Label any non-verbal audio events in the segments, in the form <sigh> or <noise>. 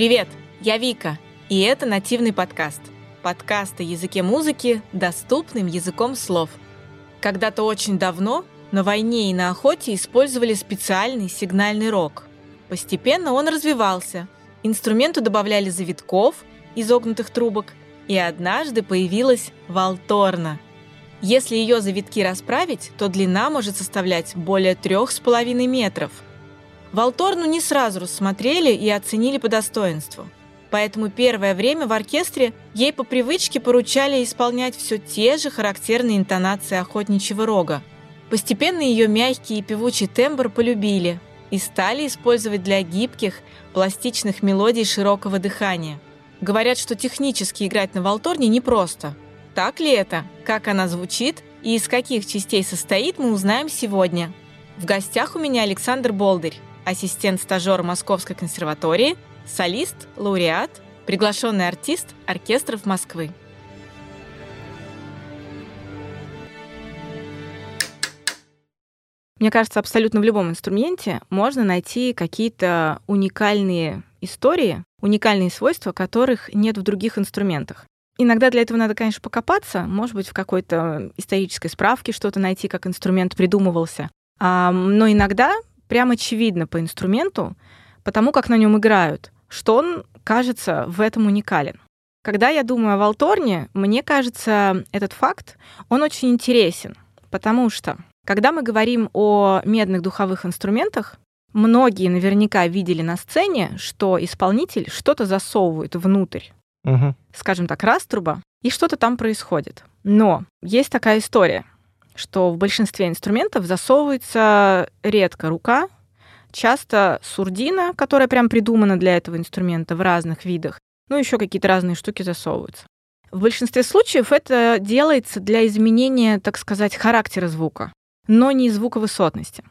Привет, я Вика, и это нативный подкаст. Подкаст о языке музыки доступным языком слов. Когда-то очень давно на войне и на охоте использовали специальный сигнальный рог. Постепенно он развивался. Инструменту добавляли завитков, изогнутых трубок, и однажды появилась валторна. Если ее завитки расправить, то длина может составлять более трех с половиной метров – Волторну не сразу рассмотрели и оценили по достоинству. Поэтому первое время в оркестре ей по привычке поручали исполнять все те же характерные интонации охотничьего рога. Постепенно ее мягкий и певучий тембр полюбили и стали использовать для гибких, пластичных мелодий широкого дыхания. Говорят, что технически играть на волторне непросто. Так ли это? Как она звучит и из каких частей состоит, мы узнаем сегодня. В гостях у меня Александр Болдырь, ассистент-стажер Московской консерватории, солист, лауреат, приглашенный артист оркестров Москвы. Мне кажется, абсолютно в любом инструменте можно найти какие-то уникальные истории, уникальные свойства, которых нет в других инструментах. Иногда для этого надо, конечно, покопаться, может быть, в какой-то исторической справке что-то найти, как инструмент придумывался. Но иногда прям очевидно по инструменту, потому как на нем играют, что он кажется в этом уникален. Когда я думаю о Волторне, мне кажется, этот факт, он очень интересен, потому что, когда мы говорим о медных духовых инструментах, многие наверняка видели на сцене, что исполнитель что-то засовывает внутрь, угу. скажем так, раструба, и что-то там происходит. Но есть такая история что в большинстве инструментов засовывается редко рука, часто сурдина, которая прям придумана для этого инструмента в разных видах, ну еще какие-то разные штуки засовываются. В большинстве случаев это делается для изменения, так сказать, характера звука, но не звуковысотности.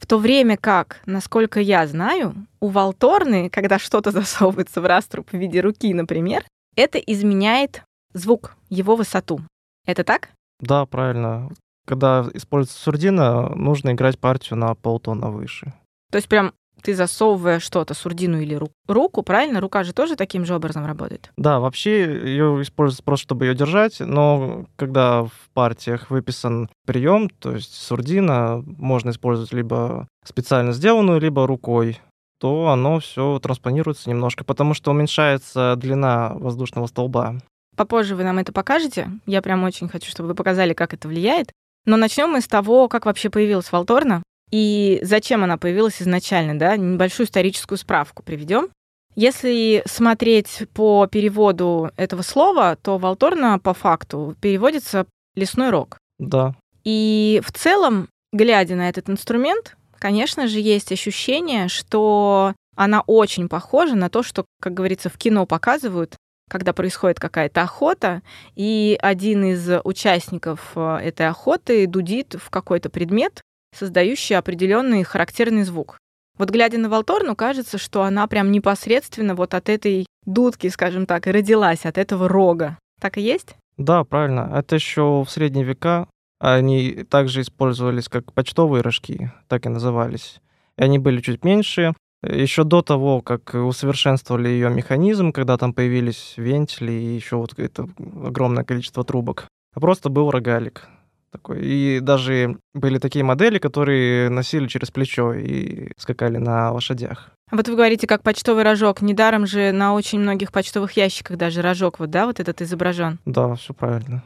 В то время как, насколько я знаю, у валторны, когда что-то засовывается в раструб в виде руки, например, это изменяет звук, его высоту. Это так? Да, правильно когда используется сурдина, нужно играть партию на полтона выше. То есть прям ты засовывая что-то, сурдину или руку, правильно? Рука же тоже таким же образом работает? Да, вообще ее используют просто, чтобы ее держать, но когда в партиях выписан прием, то есть сурдина можно использовать либо специально сделанную, либо рукой, то оно все транспонируется немножко, потому что уменьшается длина воздушного столба. Попозже вы нам это покажете. Я прям очень хочу, чтобы вы показали, как это влияет. Но начнем мы с того, как вообще появилась Волторна и зачем она появилась изначально, да, небольшую историческую справку приведем. Если смотреть по переводу этого слова, то Волторна по факту переводится лесной рог. Да. И в целом, глядя на этот инструмент, конечно же, есть ощущение, что она очень похожа на то, что, как говорится, в кино показывают, когда происходит какая-то охота, и один из участников э, этой охоты дудит в какой-то предмет, создающий определенный характерный звук. Вот глядя на Волторну, кажется, что она прям непосредственно вот от этой дудки, скажем так, и родилась, от этого рога. Так и есть? Да, правильно. Это еще в средние века они также использовались как почтовые рожки, так и назывались. И они были чуть меньше, еще до того, как усовершенствовали ее механизм, когда там появились вентили и еще вот это огромное количество трубок, а просто был рогалик такой. И даже были такие модели, которые носили через плечо и скакали на лошадях. Вот вы говорите, как почтовый рожок. Недаром же на очень многих почтовых ящиках даже рожок вот, да, вот этот изображен. Да, все правильно.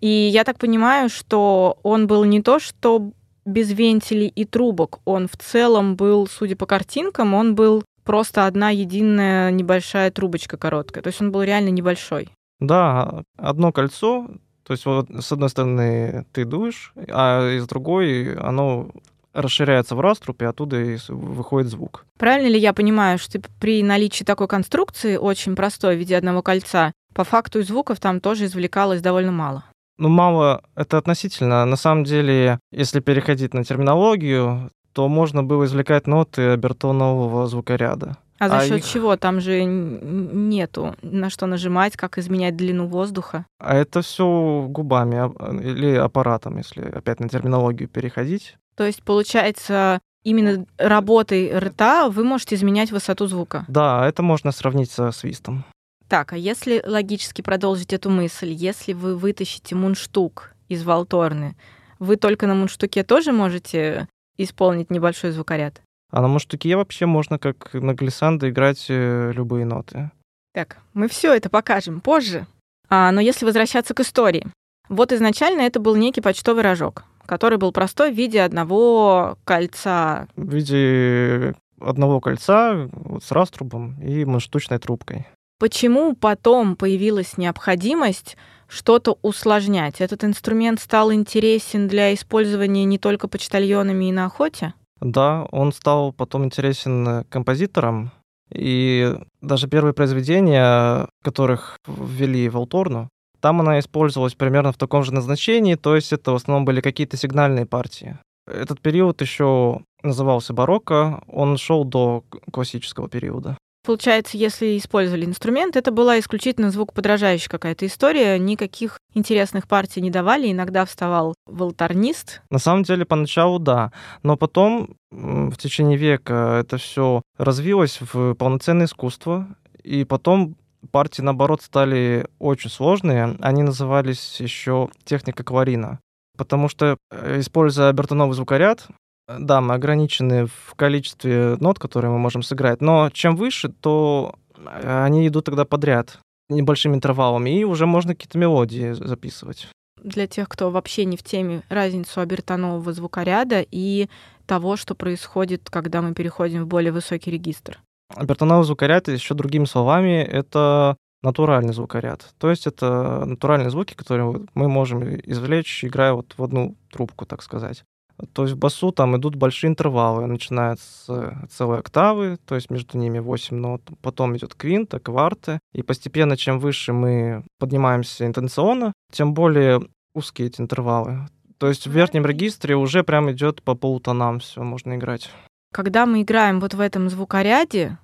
И я так понимаю, что он был не то, что без вентилей и трубок, он в целом был, судя по картинкам, он был просто одна единая небольшая трубочка короткая. То есть он был реально небольшой. Да, одно кольцо, то есть вот с одной стороны ты дуешь, а из другой оно расширяется в раструб, и оттуда и выходит звук. Правильно ли я понимаю, что при наличии такой конструкции, очень простой, в виде одного кольца, по факту звуков там тоже извлекалось довольно мало? Ну, мало это относительно. На самом деле, если переходить на терминологию, то можно было извлекать ноты обертонового звукоряда. А за А счет их- чего? Там же нету на что нажимать, как изменять длину воздуха. А это все губами а- или аппаратом, если опять на терминологию переходить. То есть, получается, именно работой рта вы можете изменять высоту звука. Да, это можно сравнить со свистом. Так, а если логически продолжить эту мысль, если вы вытащите мундштук из Волторны, вы только на мундштуке тоже можете исполнить небольшой звукоряд? А на муштуке вообще можно, как на глиссандо, играть э, любые ноты. Так, мы все это покажем позже. А, но если возвращаться к истории. Вот изначально это был некий почтовый рожок, который был простой в виде одного кольца. В виде одного кольца вот с раструбом и мундштучной трубкой. Почему потом появилась необходимость что-то усложнять? Этот инструмент стал интересен для использования не только почтальонами и на охоте? Да, он стал потом интересен э, композиторам, и даже первые произведения, которых ввели в Алтурну, там она использовалась примерно в таком же назначении, то есть это в основном были какие-то сигнальные партии. Этот период еще назывался барокко, он шел до классического периода. Получается, если использовали инструмент, это была исключительно звукоподражающая какая-то история, никаких интересных партий не давали, иногда вставал волторнист. На самом деле, поначалу да, но потом в течение века это все развилось в полноценное искусство, и потом партии, наоборот, стали очень сложные. Они назывались еще техника кварина, потому что, э, используя обертоновый звукоряд, да, мы ограничены в количестве нот, которые мы можем сыграть, но чем выше, то э, они идут тогда подряд небольшими интервалами, и уже можно какие-то мелодии записывать. Для тех, кто вообще не в теме, разницу обертонового звукоряда и того, что происходит, когда мы переходим в более высокий регистр. Обертоновый звукоряд, еще другими словами, это натуральный звукоряд. То есть это натуральные звуки, которые мы можем извлечь, играя вот в одну трубку, так сказать. То есть в басу там идут большие интервалы, начиная с целой октавы, то есть между ними 8 нот, потом идет квинта, кварты, и постепенно, чем выше мы поднимаемся интонационно, тем более узкие эти интервалы. То есть в верхнем регистре уже прям идет по полутонам все можно играть. Когда мы играем вот в этом звукоряде,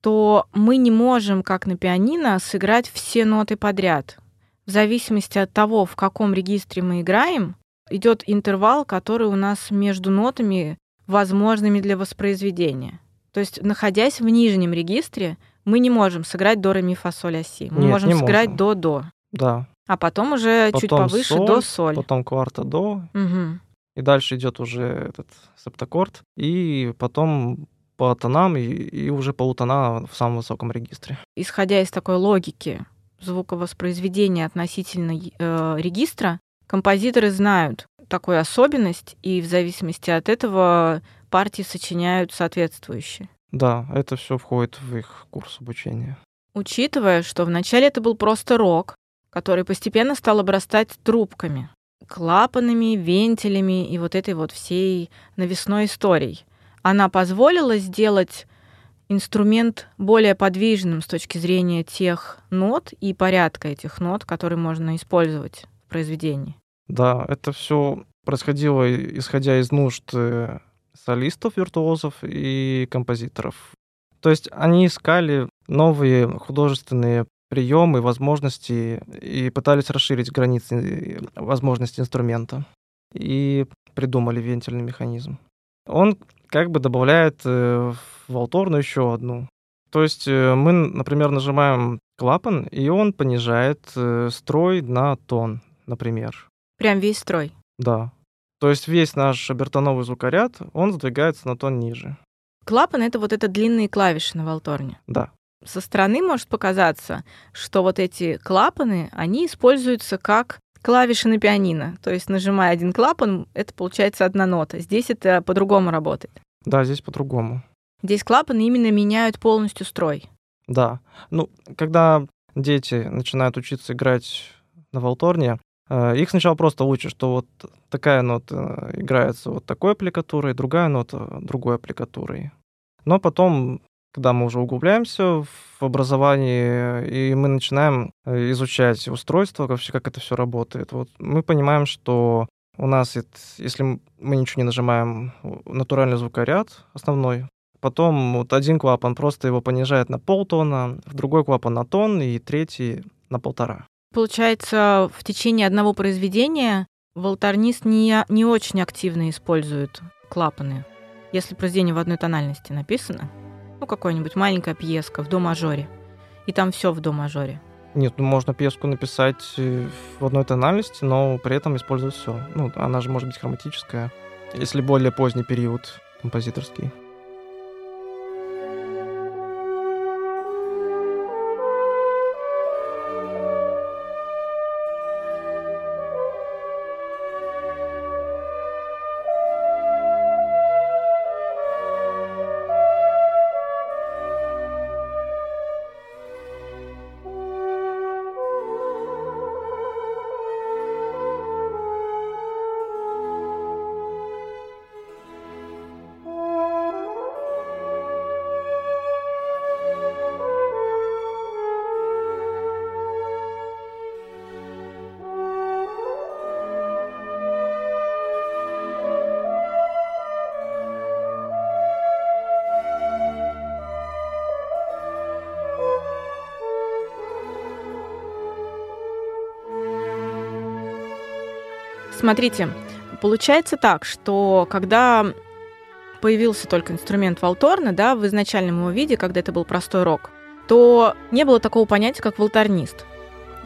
то мы не можем, как на пианино, сыграть все ноты подряд. В зависимости от того, в каком регистре мы играем, идет интервал, который у нас между нотами возможными для воспроизведения. То есть, находясь в нижнем регистре, мы не можем сыграть до, ре, ми, фа, соль, ля, си. Мы Нет, можем не сыграть можем. до, до. Да. А потом уже чуть Потом повыше соль, до, соль. Потом кварта до, Мгм. и дальше идет уже этот септаккорд, и потом по тонам, и, и уже полутона в самом высоком регистре. исходя из такой логики звуковоспроизведения относительно э, регистра, композиторы знают такую особенность, и в зависимости от этого партии сочиняют соответствующие. Да, это все входит в их курс обучения. Учитывая, что вначале это был просто рог, который постепенно стал обрастать трубками, клапанами, вентилями и вот этой вот всей навесной историей. Она позволила сделать инструмент более подвижным с точки зрения тех нот и порядка этих нот, которые можно использовать в произведении. Да, это все происходило исходя из нужд э, солистов, виртуозов и композиторов. То есть они искали новые художественные приемы, возможности и пытались расширить границы э, возможностей инструмента. И придумали вентильный механизм. Он как бы добавляет э, в волторну еще одну. То есть мы, например, нажимаем клапан, и он понижает строй на тон, например. Прям весь строй. Да. То есть весь наш обертоновый звукоряд, он сдвигается на тон ниже. Клапан — это вот это длинные клавиши на волторне. Да. Со стороны может показаться, что вот эти клапаны, они используются как клавиши на пианино. То есть, нажимая один клапан, это получается одна нота. Здесь это по-другому работает. Да, здесь по-другому. Здесь клапаны именно меняют полностью строй. Да. Ну, когда дети начинают учиться играть на волторне, их сначала просто учат, что вот такая нота играется вот такой аппликатурой, другая нота другой аппликатурой. Но потом, когда мы уже углубляемся в образование, и мы начинаем э, изучать устройство, вообще как это все работает, вот мы понимаем, что у нас, если мы ничего не нажимаем, натуральный звукоряд основной, Потом вот один клапан просто его понижает на полтона, в другой клапан на тон и третий на полтора. Получается, в течение одного произведения волторнист не, не очень активно использует клапаны. Если произведение в одной тональности написано, ну, какой-нибудь маленькая пьеска в до-мажоре, и там все в до-мажоре. Нет, ну можно пьеску написать э, в одной тональности, но при этом использовать все. Ну, она же может быть хроматическая, если более поздний период композиторский. Смотрите, получается так, что когда появился только инструмент Валторна, да, в изначальном его виде, когда это был простой рок, то не было такого понятия, как волторнист.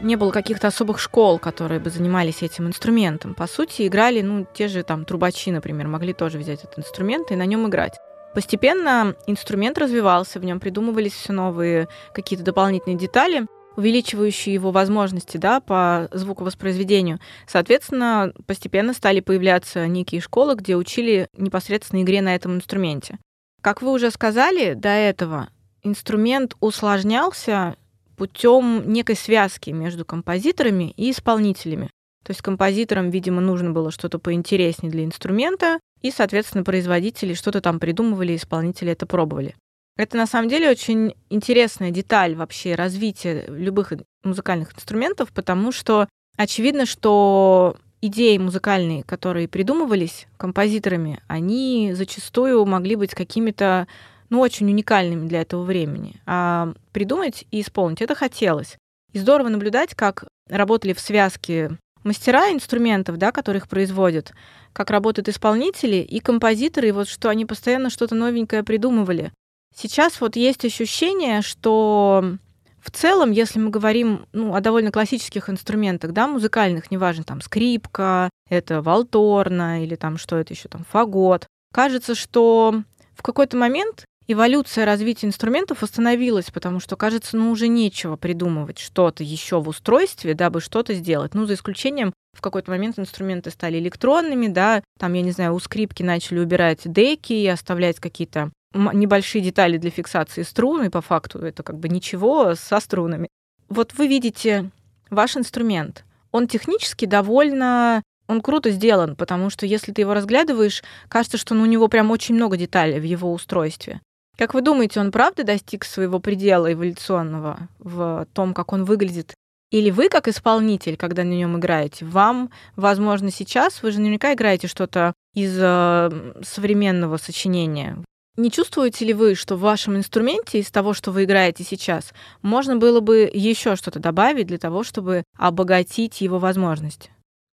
Не было каких-то особых школ, которые бы занимались этим инструментом. По сути, играли, ну, те же там трубачи, например, могли тоже взять этот инструмент и на нем играть. Постепенно инструмент развивался, в нем придумывались все новые какие-то дополнительные детали, увеличивающие его возможности да, по звуковоспроизведению. Соответственно, постепенно стали появляться некие школы, где учили непосредственно игре на этом инструменте. Как вы уже сказали до этого, инструмент усложнялся путем некой связки между композиторами и исполнителями. То есть композиторам, видимо, нужно было что-то поинтереснее для инструмента, и, соответственно, производители что-то там придумывали, исполнители это пробовали. Это на самом деле очень интересная деталь вообще развития любых музыкальных инструментов, потому что очевидно, что идеи музыкальные, которые придумывались композиторами, они зачастую могли быть какими-то ну, очень уникальными для этого времени. А придумать и исполнить это хотелось. И здорово наблюдать, как работали в связке мастера инструментов, да, которых производят, как работают исполнители и композиторы, и вот что они постоянно что-то новенькое придумывали. Сейчас вот есть ощущение, что в целом, если мы говорим ну, о довольно классических инструментах, да, музыкальных, неважно, там скрипка, это валторна или там что это еще там фагот, кажется, что в какой-то момент эволюция развития инструментов остановилась, потому что, кажется, ну уже нечего придумывать что-то еще в устройстве, дабы что-то сделать. Ну, за исключением, в какой-то момент инструменты стали электронными, да, там, я не знаю, у скрипки начали убирать деки и оставлять какие-то небольшие детали для фиксации струн, и по факту это как бы ничего со струнами. Вот вы видите ваш инструмент. Он технически довольно он круто сделан, потому что если ты его разглядываешь, кажется, что ну, у него прям очень много деталей в его устройстве. Как вы думаете, он правда достиг своего предела эволюционного в том, как он выглядит? Или вы, как исполнитель, когда на нем играете, вам, возможно, сейчас, вы же наверняка играете что-то из э, современного сочинения. Не чувствуете ли вы, что в вашем инструменте из того, что вы играете сейчас, можно было бы еще что-то добавить для того, чтобы обогатить его возможности?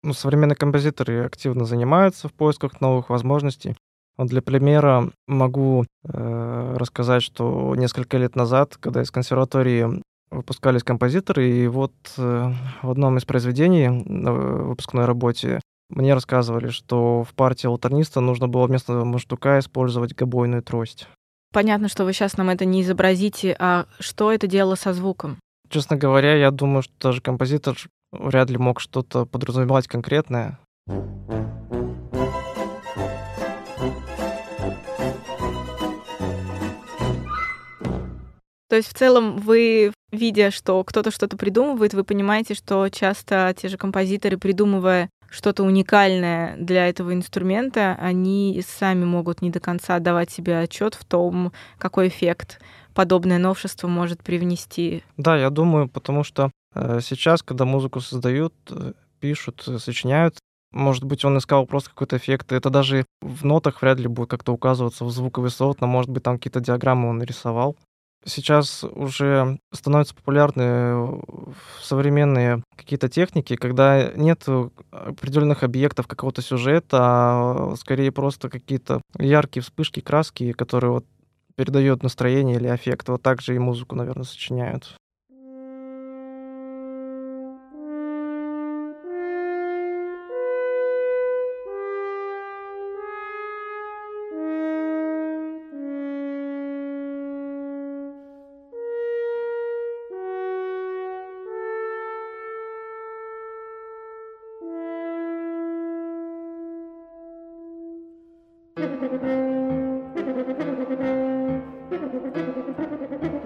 Ну, современные композиторы активно занимаются в поисках новых возможностей. Вот для примера могу э, рассказать, что несколько лет назад, когда из консерватории выпускались композиторы, и вот э, в одном из произведений на выпускной работе мне рассказывали, что в партии алтарниста нужно было вместо маштука использовать гобойную трость. Понятно, что вы сейчас нам это не изобразите, а что это делало со звуком? Честно говоря, я думаю, что даже композитор вряд ли мог что-то подразумевать конкретное. То есть в целом вы, видя, что кто-то что-то придумывает, вы понимаете, что часто те же композиторы, придумывая что-то уникальное для этого инструмента, они сами могут не до конца отдавать себе отчет в том, какой эффект подобное новшество может привнести. Да, я думаю, потому что э, сейчас, когда музыку создают, э, пишут, сочиняют, Может быть, он искал просто какой-то эффект. Это даже в нотах вряд ли будет как-то указываться в звуковой сот, но, может быть, там какие-то диаграммы он нарисовал. Сейчас уже становятся популярны современные какие-то техники, когда нет определенных объектов какого-то сюжета, а скорее просто какие-то яркие вспышки, краски, которые вот передают настроение или эффект. Вот так же и музыку, наверное, сочиняют. Thank you.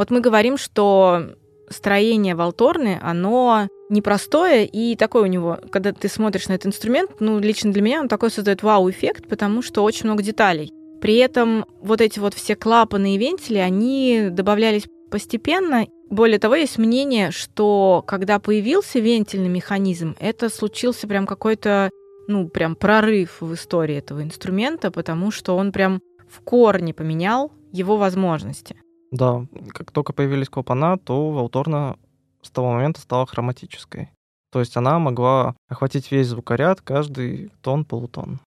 Вот мы говорим, что строение Валторны, оно непростое и такое у него, когда ты смотришь на этот инструмент, ну, лично для меня он такой создает вау-эффект, потому что очень много деталей. При этом вот эти вот все клапаны и вентили, они добавлялись постепенно. Более того, есть мнение, что когда появился вентильный механизм, это случился прям какой-то, ну, прям прорыв в истории этого инструмента, потому что он прям в корне поменял его возможности. Да, как только появились клапана, то Волторна с того момента стала хроматической. То есть она могла охватить весь звукоряд, каждый тон-полутон.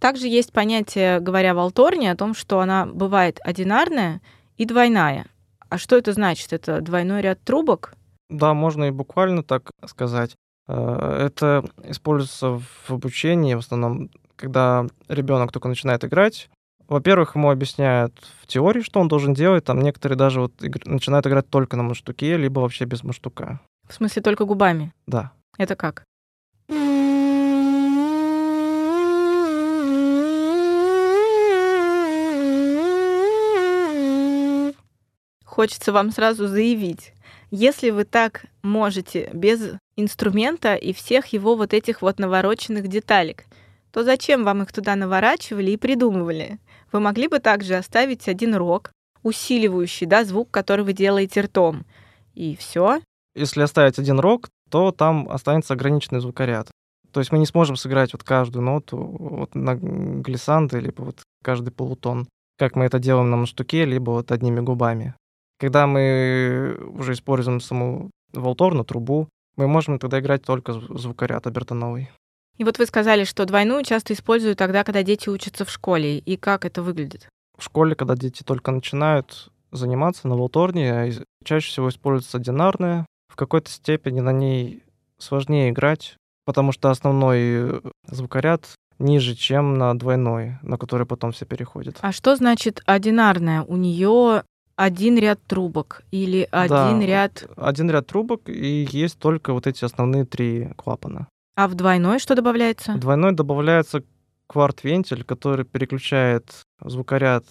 Также есть понятие, говоря в Алторне, о том, что она бывает одинарная и двойная. А что это значит? Это двойной ряд трубок? Да, можно и буквально так сказать. Э, это используется в обучении, в основном, когда ребенок только начинает играть. Во-первых, ему объясняют в теории, что он должен делать. Там некоторые даже вот игр... начинают играть только на маштуке, либо вообще без маштука. В смысле, только губами? Да. Это как? Хочется вам сразу заявить, если вы так можете без инструмента и всех его вот этих вот навороченных деталек, то зачем вам их туда наворачивали и придумывали? Вы могли бы также оставить один рог, усиливающий да, звук, который вы делаете ртом. И все. Если оставить один рог, то там останется ограниченный звукоряд. То есть мы не сможем сыграть вот каждую ноту вот на глиссанды, либо вот каждый полутон, как мы это делаем на маштуке, либо вот одними губами. Когда мы уже используем саму волторну, трубу, мы можем тогда играть только звукоряд обертоновый. И вот вы сказали, что двойную часто используют тогда, когда дети учатся в школе. И как это выглядит? В школе, когда дети только начинают заниматься на волторне, чаще всего используется одинарная. В какой-то степени на ней сложнее играть, потому что основной звукоряд ниже, чем на двойной, на который потом все переходят. А что значит одинарная? У нее один ряд трубок или один да, ряд... Один ряд трубок, и есть только вот эти основные три клапана. А в двойной что добавляется? В двойной добавляется кварт-вентиль, который переключает звукоряд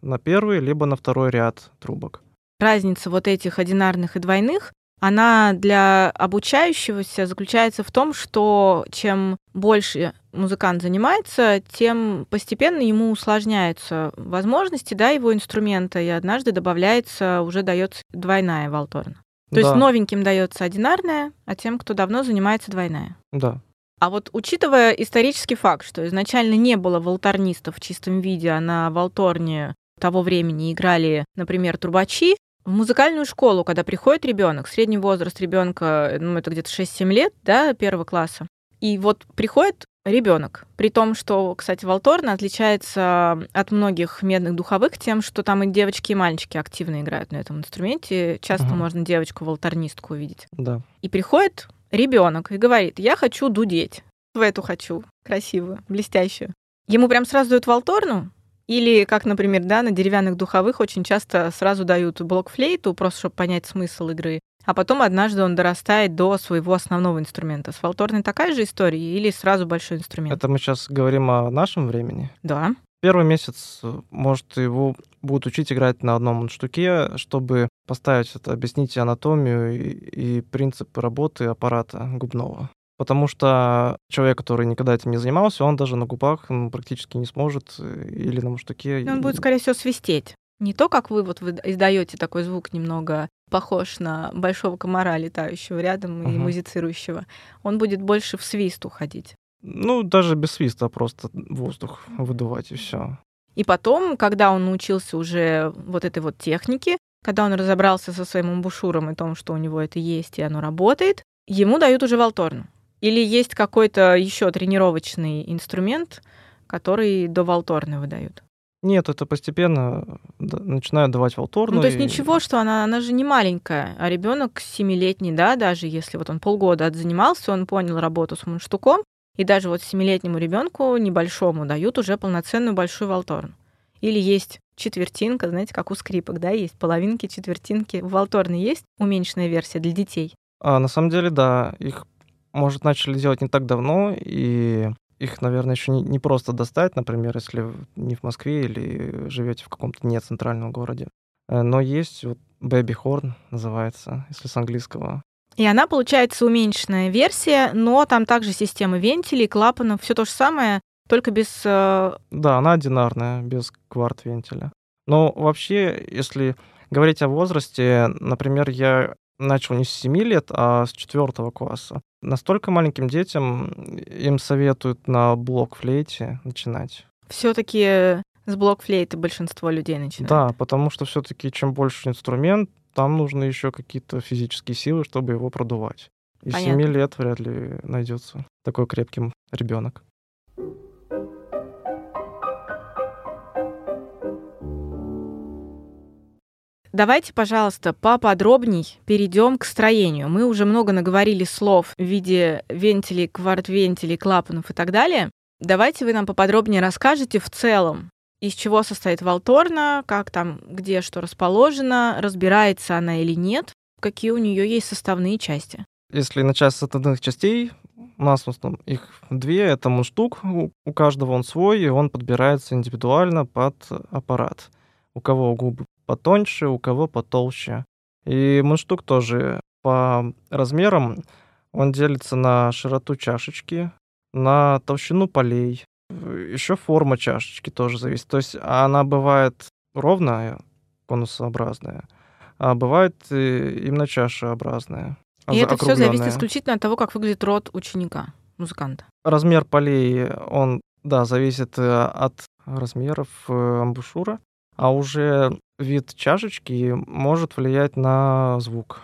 на первый, либо на второй ряд трубок. Разница вот этих одинарных и двойных она для обучающегося заключается в том, что чем больше музыкант занимается, тем постепенно ему усложняются возможности да, его инструмента, и однажды добавляется, уже дается двойная валторна. То да. есть новеньким дается одинарная, а тем, кто давно занимается, двойная. Да. А вот учитывая исторический факт, что изначально не было волторнистов в чистом виде, а на волторне того времени играли, например, трубачи, в музыкальную школу, когда приходит ребенок, средний возраст ребенка, ну, это где-то 6-7 лет, да, первого класса, и вот приходит ребенок. При том, что, кстати, Волторна отличается от многих медных духовых тем, что там и девочки, и мальчики активно играют на этом инструменте. Часто Ага. можно девочку-волторнистку увидеть. Да. И приходит ребенок и говорит, я хочу дудеть. В эту хочу. Красивую, блестящую. Ему прям сразу дают волторну, или, как, например, да, на деревянных духовых очень часто сразу дают блок-флейту, просто чтобы понять смысл игры. А потом однажды он дорастает до своего основного инструмента. С волторной такая же история или сразу большой инструмент? Это мы сейчас говорим о нашем времени. Да. Первый месяц, э, может, его будут учить играть на одном штуке, чтобы поставить это, объяснить анатомию и, и принципы работы аппарата губного. Потому что человек, который никогда этим не занимался, он даже на губах практически не сможет э, или на муштуке. Но он будет, скорее всего, свистеть. Не то, как вы вот вы издаете такой звук немного похож на большого комара, летающего рядом и Мгм. музицирующего. Он будет больше в свист уходить. Ну, даже без свиста, а просто воздух выдувать и все. И потом, когда он научился уже вот этой вот технике, когда он разобрался со своим амбушюром и том, что у него это есть и оно работает, ему дают уже волторну. Или есть какой-то еще тренировочный инструмент, который до волторны выдают. Нет, это постепенно начинают давать волторну. Ну, то есть и- ничего, что она, она же не маленькая, а ребенок семилетний, да, даже если вот он полгода отзанимался, он понял работу с мундштуком, и даже вот семилетнему ребенку небольшому дают уже полноценную большую волторну. Или есть четвертинка, знаете, как у скрипок, да, есть половинки, четвертинки. У волторны есть уменьшенная версия для детей. А, на самом деле, да, их, может, начали делать не так давно, и их, наверное, еще не, не просто достать, например, если не в Москве или живете в каком-то не центральном городе. Э, Но есть вот Baby Horn называется, если с английского. И она, получается, уменьшенная версия, но там также система вентилей, клапанов, все то же самое, только без... э, Да, она одинарная, без кварт-вентиля. Но вообще, если говорить о возрасте, например, я начал не с 7 лет, а с 4 класса. Настолько маленьким детям им советуют на блок-флейте начинать. все-таки с блок-флейты большинство людей начинают. Да, потому что все-таки чем больше инструмент, там нужны еще какие-то физические силы, чтобы его продувать. И с 7 Понятно. лет вряд ли найдется такой крепкий ребенок. Давайте, пожалуйста, поподробней перейдем к строению. Мы уже много наговорили слов в виде вентилей, кварт-вентилей, клапанов и так далее. Давайте вы нам поподробнее расскажете в целом, из чего состоит волторна, как там, где что расположено, разбирается она или нет, какие у нее есть составные части. Если начать с основных частей, у нас в основном их две. Это мундштук, у каждого он свой, и он подбирается индивидуально под аппарат. У кого губы потоньше, у кого потолще. И мундштук тоже по размерам, он делится на широту чашечки, на толщину полей. Еще форма чашечки тоже зависит. То есть она бывает ровная, конусообразная, а бывает именно чашеобразная. И это все зависит исключительно от того, как выглядит рот ученика, музыканта. Размер полей, он, да, зависит э, от размеров э, амбушюра, а уже вид чашечки может влиять на звук.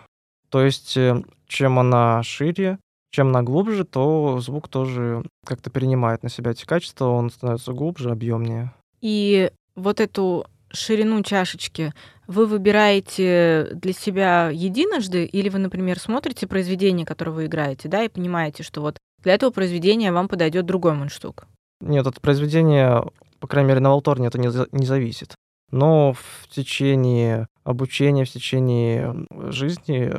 То есть, э, чем она шире, чем она глубже, то звук тоже как-то перенимает на себя эти качества, он становится глубже, объемнее. И вот эту ширину чашечки вы выбираете для себя единожды, или вы, например, смотрите произведение, которое вы играете, да, и понимаете, что вот для этого произведения вам подойдет другой мундштук. Нет, от произведения, по крайней мере, на Волторне это не, за- не зависит. Но в течение обучения, в течение жизни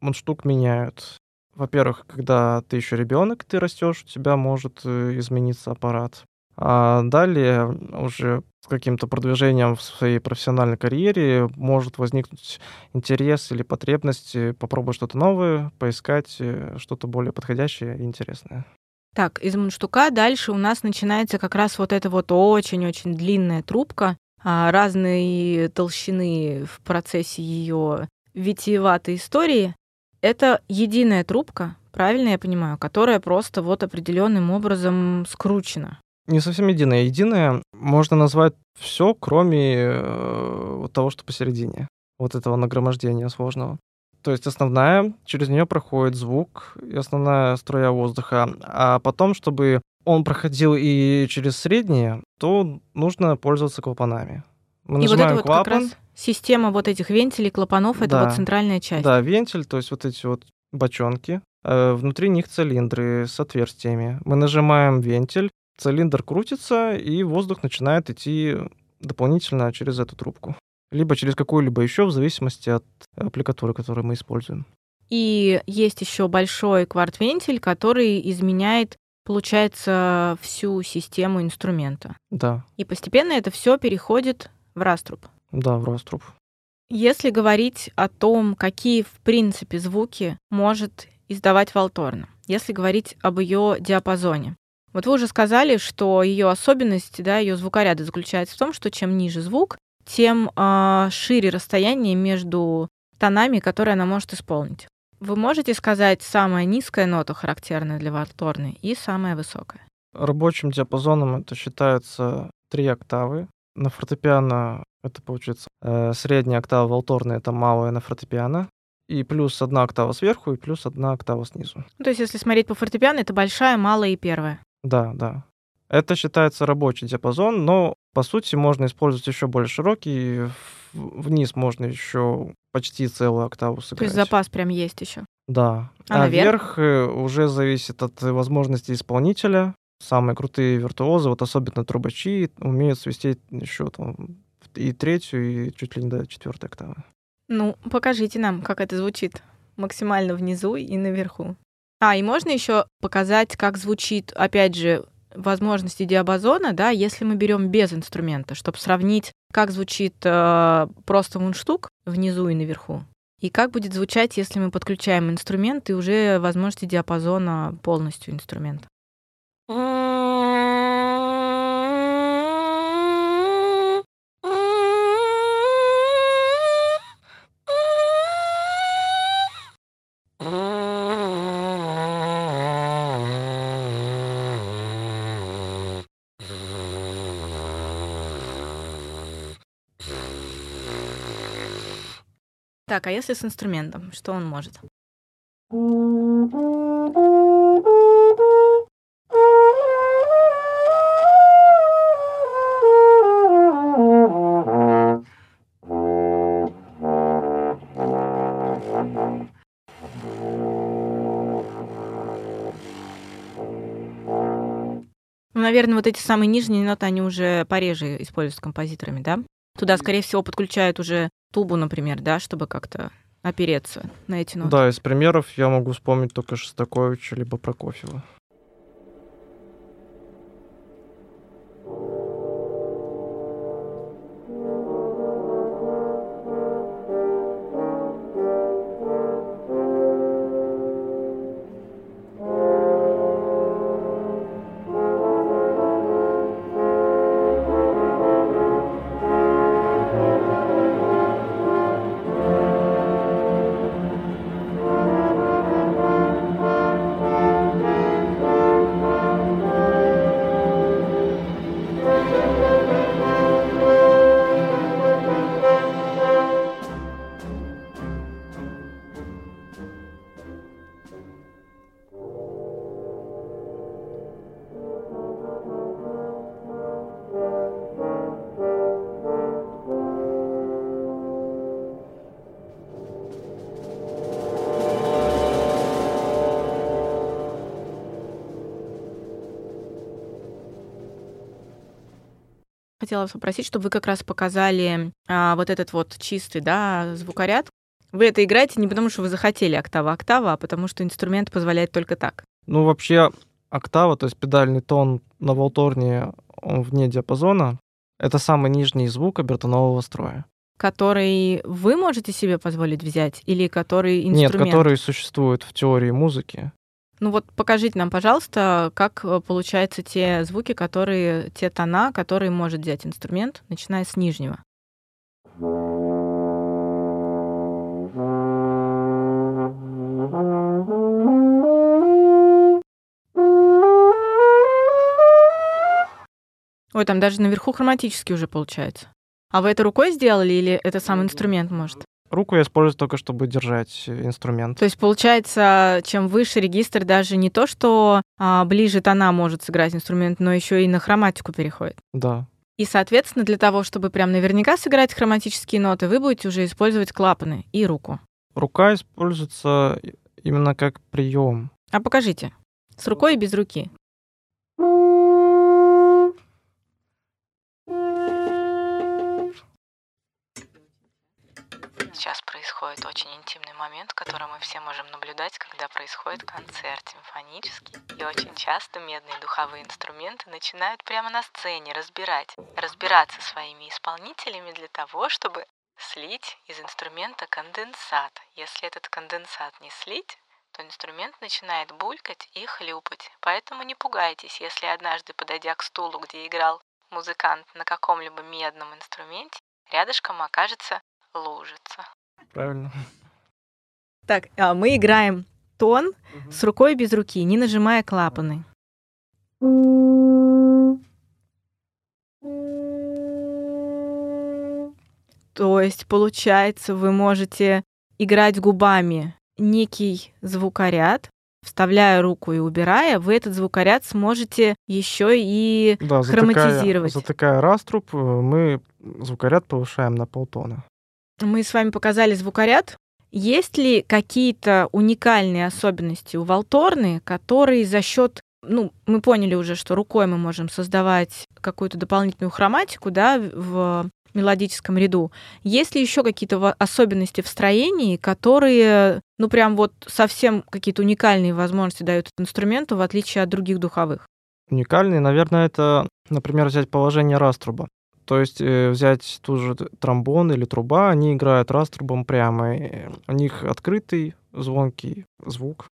мундштук меняют. Во-первых, когда ты еще ребенок, ты растешь, у тебя может э, измениться аппарат. А далее уже с каким-то продвижением в своей профессиональной карьере может возникнуть интерес или потребность э, попробовать что-то новое, поискать э, что-то более подходящее и интересное. Так, из мундштука дальше у нас начинается как раз вот эта вот очень-очень длинная трубка разной толщины в процессе ее витиеватой истории. Это единая трубка, правильно я понимаю, которая просто вот определенным образом скручена. Не совсем единое. Единое можно назвать все, кроме э, вот того, что посередине. Вот этого нагромождения сложного. То есть основная, через нее проходит звук и основная струя воздуха. А потом, чтобы он проходил и через средние, то нужно пользоваться клапанами. Мы И вот это вот как клапан, раз система вот этих вентилей, клапанов, это Да. вот центральная часть. да, вентиль, то есть вот эти вот бочонки, э, внутри них цилиндры с отверстиями. Мы нажимаем вентиль, цилиндр крутится, и воздух начинает идти дополнительно через эту трубку. Либо через какую-либо еще, в зависимости от аппликатуры, которую мы используем. И есть еще большой кварт-вентиль, который изменяет, получается, всю систему инструмента. Да, И постепенно это все переходит в раструб. да, в раструб. Если говорить о том, какие, в принципе, звуки может издавать Волторна, если говорить об ее диапазоне. Вот вы уже сказали, что ее особенность, да, ее звукоряда заключается в том, что чем ниже звук, тем а, шире расстояние между тонами, которые она может исполнить. Вы можете сказать самая низкая нота, характерная для Волторны, и самая высокая? Рабочим диапазоном это считается три октавы. На фортепиано это получается э, средняя октава волторная, это малая на фортепиано. И плюс одна октава сверху, и плюс одна октава снизу. Ну, то есть, если смотреть по фортепиано, это большая, малая и первая. Да, да. Это считается рабочий диапазон, но по сути можно использовать еще более широкий. Вниз можно еще почти целую октаву То сыграть. есть запас прям есть еще. Да. А вверх наверх? э, уже зависит от возможностей исполнителя. Самые крутые виртуозы, вот особенно трубачи, умеют свистеть еще там и третью, и чуть ли не до четвертой октавы. Ну, покажите нам, как это звучит максимально внизу и наверху. А, и можно еще показать, как звучит, опять же, возможности диапазона, да, если мы берем без инструмента, чтобы сравнить, как звучит э, просто мундштук внизу и наверху, и как будет звучать, если мы подключаем инструмент и уже возможности диапазона полностью инструмента. Так, а если с инструментом, что он может? Ну, наверное, вот эти самые нижние ноты, они уже пореже используются композиторами, да? Туда, скорее всего, подключают уже тубу, например, да, чтобы как-то опереться на эти ноты. Да, из примеров я могу вспомнить только Шостаковича либо Прокофьева. Хотела вас попросить, чтобы вы как раз показали а, вот этот вот чистый, да, звукоряд. Вы это играете не потому, что вы захотели октава-октава, а потому что инструмент позволяет только так. Ну, вообще, октава, то есть педальный тон на волторне, он вне диапазона. Это самый нижний звук обертонового строя. Который вы можете себе позволить взять или который Нет, инструмент? который существует в теории музыки. Ну вот покажите нам, пожалуйста, как э, получаются те звуки, которые, те тона, которые может взять инструмент, начиная с нижнего. Ой, там даже наверху хроматически уже получается. А вы это рукой сделали или это сам инструмент может? Руку я использую только, чтобы держать инструмент. То есть, получается, чем выше регистр, даже не то, что а, ближе тона может сыграть инструмент, но еще и на хроматику переходит. Да. И, соответственно, для того, чтобы прям наверняка сыграть хроматические ноты, вы будете уже использовать клапаны и руку. Рука используется именно как прием. А покажите. С рукой и без руки. Происходит очень интимный момент, который мы все можем наблюдать, когда происходит концерт симфонический. И очень часто медные духовые инструменты начинают прямо на сцене разбирать, разбираться своими исполнителями для того, чтобы слить из инструмента конденсат. Если этот конденсат не слить, то инструмент начинает булькать и хлюпать. Поэтому не пугайтесь, если однажды, подойдя к стулу, где играл музыкант на каком-либо медном инструменте, рядышком окажется лужица. Правильно. Так, а мы играем тон с рукой без руки, не нажимая клапаны. То есть, получается, вы можете играть губами некий звукоряд, вставляя руку и убирая, вы этот звукоряд сможете еще и Да, хроматизировать. затыкая, затыкая раструб, э, мы звукоряд повышаем на полтона. Мы с вами показали звукоряд. Есть ли какие-то уникальные особенности у Волторны, которые за счет ну, мы поняли уже, что рукой мы можем создавать какую-то дополнительную хроматику, да, в мелодическом ряду. Есть ли еще какие-то особенности в строении, которые, ну, прям вот совсем какие-то уникальные возможности дают инструменту, в отличие от других духовых? Уникальный, наверное, это, например, взять положение раструба. То есть э, взять ту же тромбон или труба, они играют раструбом прямо. и у них открытый, звонкий звук.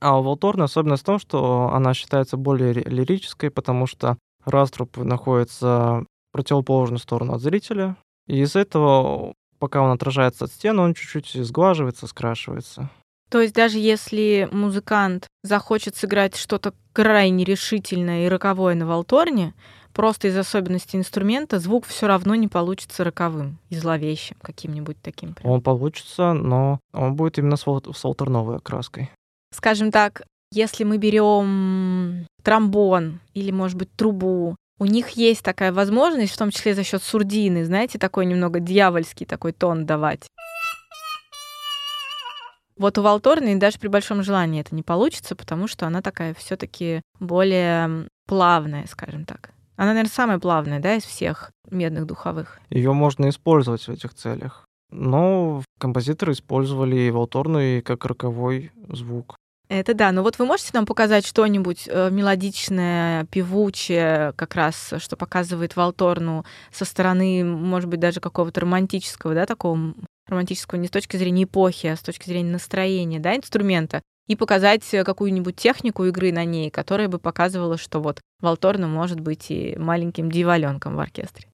А у Волторны особенность в том, что она считается более ри- лирической, потому что раструб находится в противоположную сторону от зрителя. И из этого, пока он отражается от стены, он чуть-чуть сглаживается, скрашивается. То есть даже если музыкант захочет сыграть что-то крайне решительное и роковое на волторне, просто из особенностей инструмента звук все равно не получится роковым и зловещим каким-нибудь таким. прям. Он получится, но он будет именно с, вол- с волторновой окраской. Скажем так, если мы берем тромбон или, может быть, трубу, у них есть такая возможность, в том числе за счет сурдины, знаете, такой немного дьявольский такой тон давать. Вот у Волторны даже при большом желании это не получится, потому что она такая все-таки более плавная, скажем так. Она, наверное, самая плавная, да, из всех медных духовых. Ее можно использовать в этих целях. Но композиторы использовали и волторну и как роковой звук. Это да. Но вот вы можете нам показать что-нибудь э, мелодичное, певучее, как раз, что показывает Волторну со стороны, может быть, даже какого-то романтического, да, такого романтического не с точки зрения эпохи, а с точки зрения настроения, да, инструмента, и показать э, какую-нибудь технику игры на ней, которая бы показывала, что вот Волторна может быть и маленьким дьяволенком в оркестре.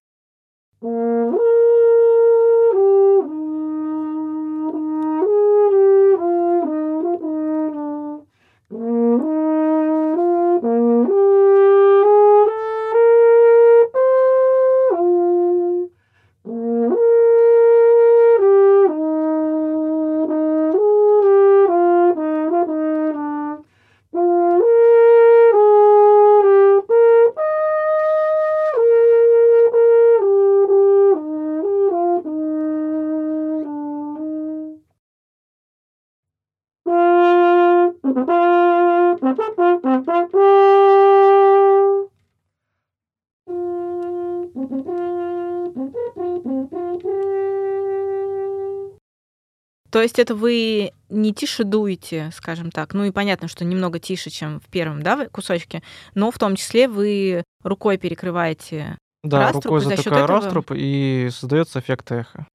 То есть это вы не тише дуете, скажем так. Ну и понятно, что немного тише, чем в первом да, кусочке, но в том числе вы рукой перекрываете. Да, Раструб, рукой и за счет этого- раструб, и создается эффект эха.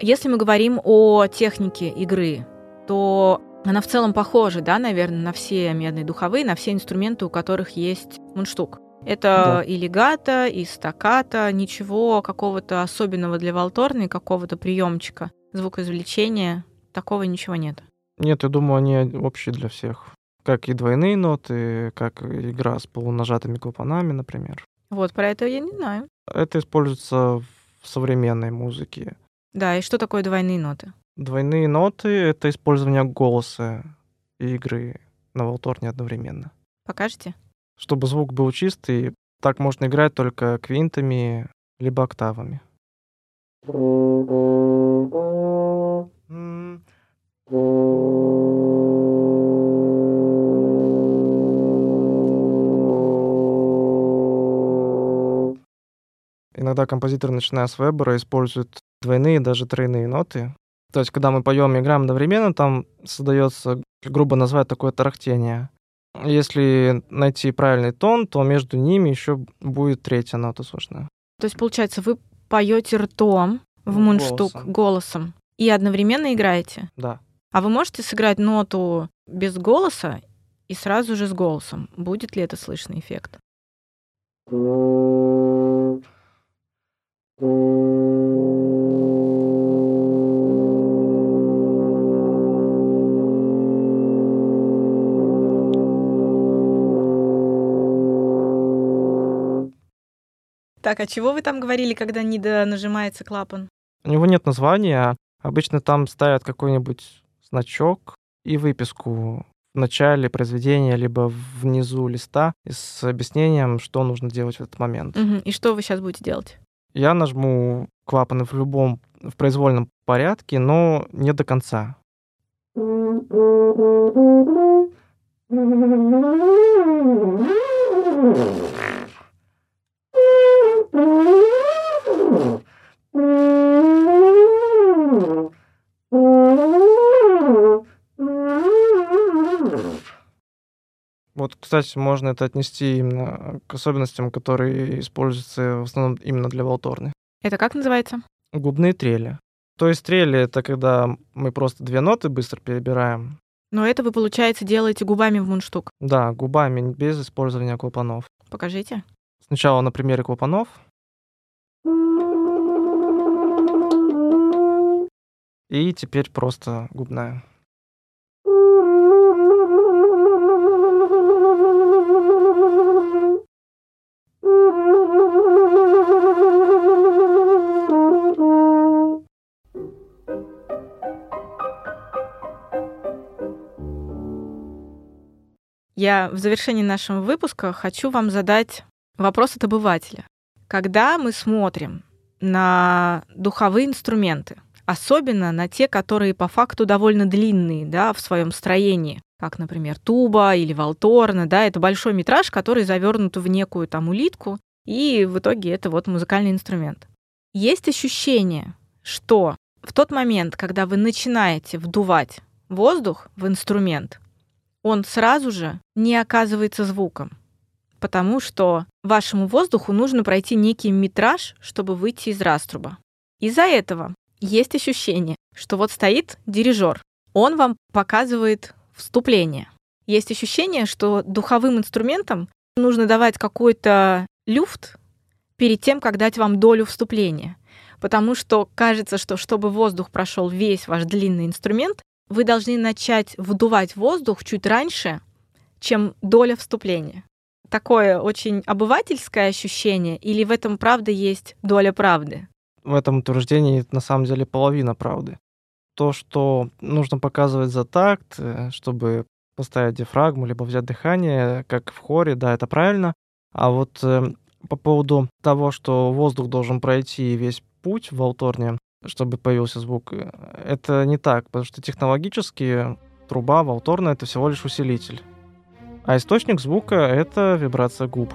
Если мы говорим о технике игры, то она в целом похожа, да, наверное, на все медные духовые, на все инструменты, у которых есть мундштук. Это да. и легато, и стаката, ничего какого-то особенного для волторны, какого-то приемчика, звукоизвлечения, такого ничего нет. Нет, я думаю, они общие для всех. Как и двойные ноты, как игра с полунажатыми клапанами, например. Вот, про это я не знаю. Это используется в современной музыке. Да, и что такое двойные ноты? Двойные ноты — это использование голоса и игры на волторне одновременно. Покажете? Чтобы звук был чистый, так можно играть только квинтами либо октавами. Иногда композиторы, начиная с Вебера, используют двойные, даже тройные ноты. То есть, когда мы поем и играем одновременно, там создается, грубо назвать, такое тарахтение. Если найти правильный тон, то между ними еще будет третья нота слышна. То есть, получается, вы поете ртом в мундштук голосом. голосом и одновременно играете? Да. А вы можете сыграть ноту без голоса и сразу же с голосом? Будет ли это слышный эффект? Так, а чего вы там говорили, когда не нажимается клапан? У него нет названия. Обычно там ставят какой-нибудь значок и выписку в начале произведения, либо внизу листа с объяснением, что нужно делать в этот момент. Угу. И что вы сейчас будете делать? Я нажму клапаны в любом, в произвольном порядке, но не до конца. <laughs> Вот, кстати, можно это отнести именно к особенностям, которые используются в основном именно для волторны. Это как называется? Губные трели. То есть трели — это когда мы просто две ноты быстро перебираем. Но это вы, получается, делаете губами в мундштук? Да, губами, без использования клапанов. Покажите. Сначала на примере клапанов. И теперь просто губная. Я в завершении нашего выпуска хочу вам задать вопрос от обывателя. Когда мы смотрим на духовые инструменты, особенно на те, которые по факту довольно длинные да, в своем строении, как, например, туба или валторна, да, это большой метраж, который завернут в некую там улитку, и в итоге это вот музыкальный инструмент. Есть ощущение, что в тот момент, когда вы начинаете вдувать воздух в инструмент, он сразу же не оказывается звуком, потому что вашему воздуху нужно пройти некий метраж, чтобы выйти из раструба. Из-за этого есть ощущение, что вот стоит дирижер, он вам показывает вступление. Есть ощущение, что духовым инструментам нужно давать какой-то люфт перед тем, как дать вам долю вступления. Потому что кажется, что чтобы воздух прошел весь ваш длинный инструмент, вы должны начать вдувать воздух чуть раньше, чем доля вступления. Такое очень обывательское ощущение, или в этом правда есть доля правды? В этом утверждении на самом деле половина правды. То, что нужно показывать за такт, э, чтобы поставить диафрагму, либо взять дыхание, как в хоре, да, это правильно. А вот э, по поводу того, что воздух должен пройти весь путь в волторне, чтобы появился звук. Это не так, потому что технологически труба волторная — это всего лишь усилитель. А источник звука — это вибрация губ.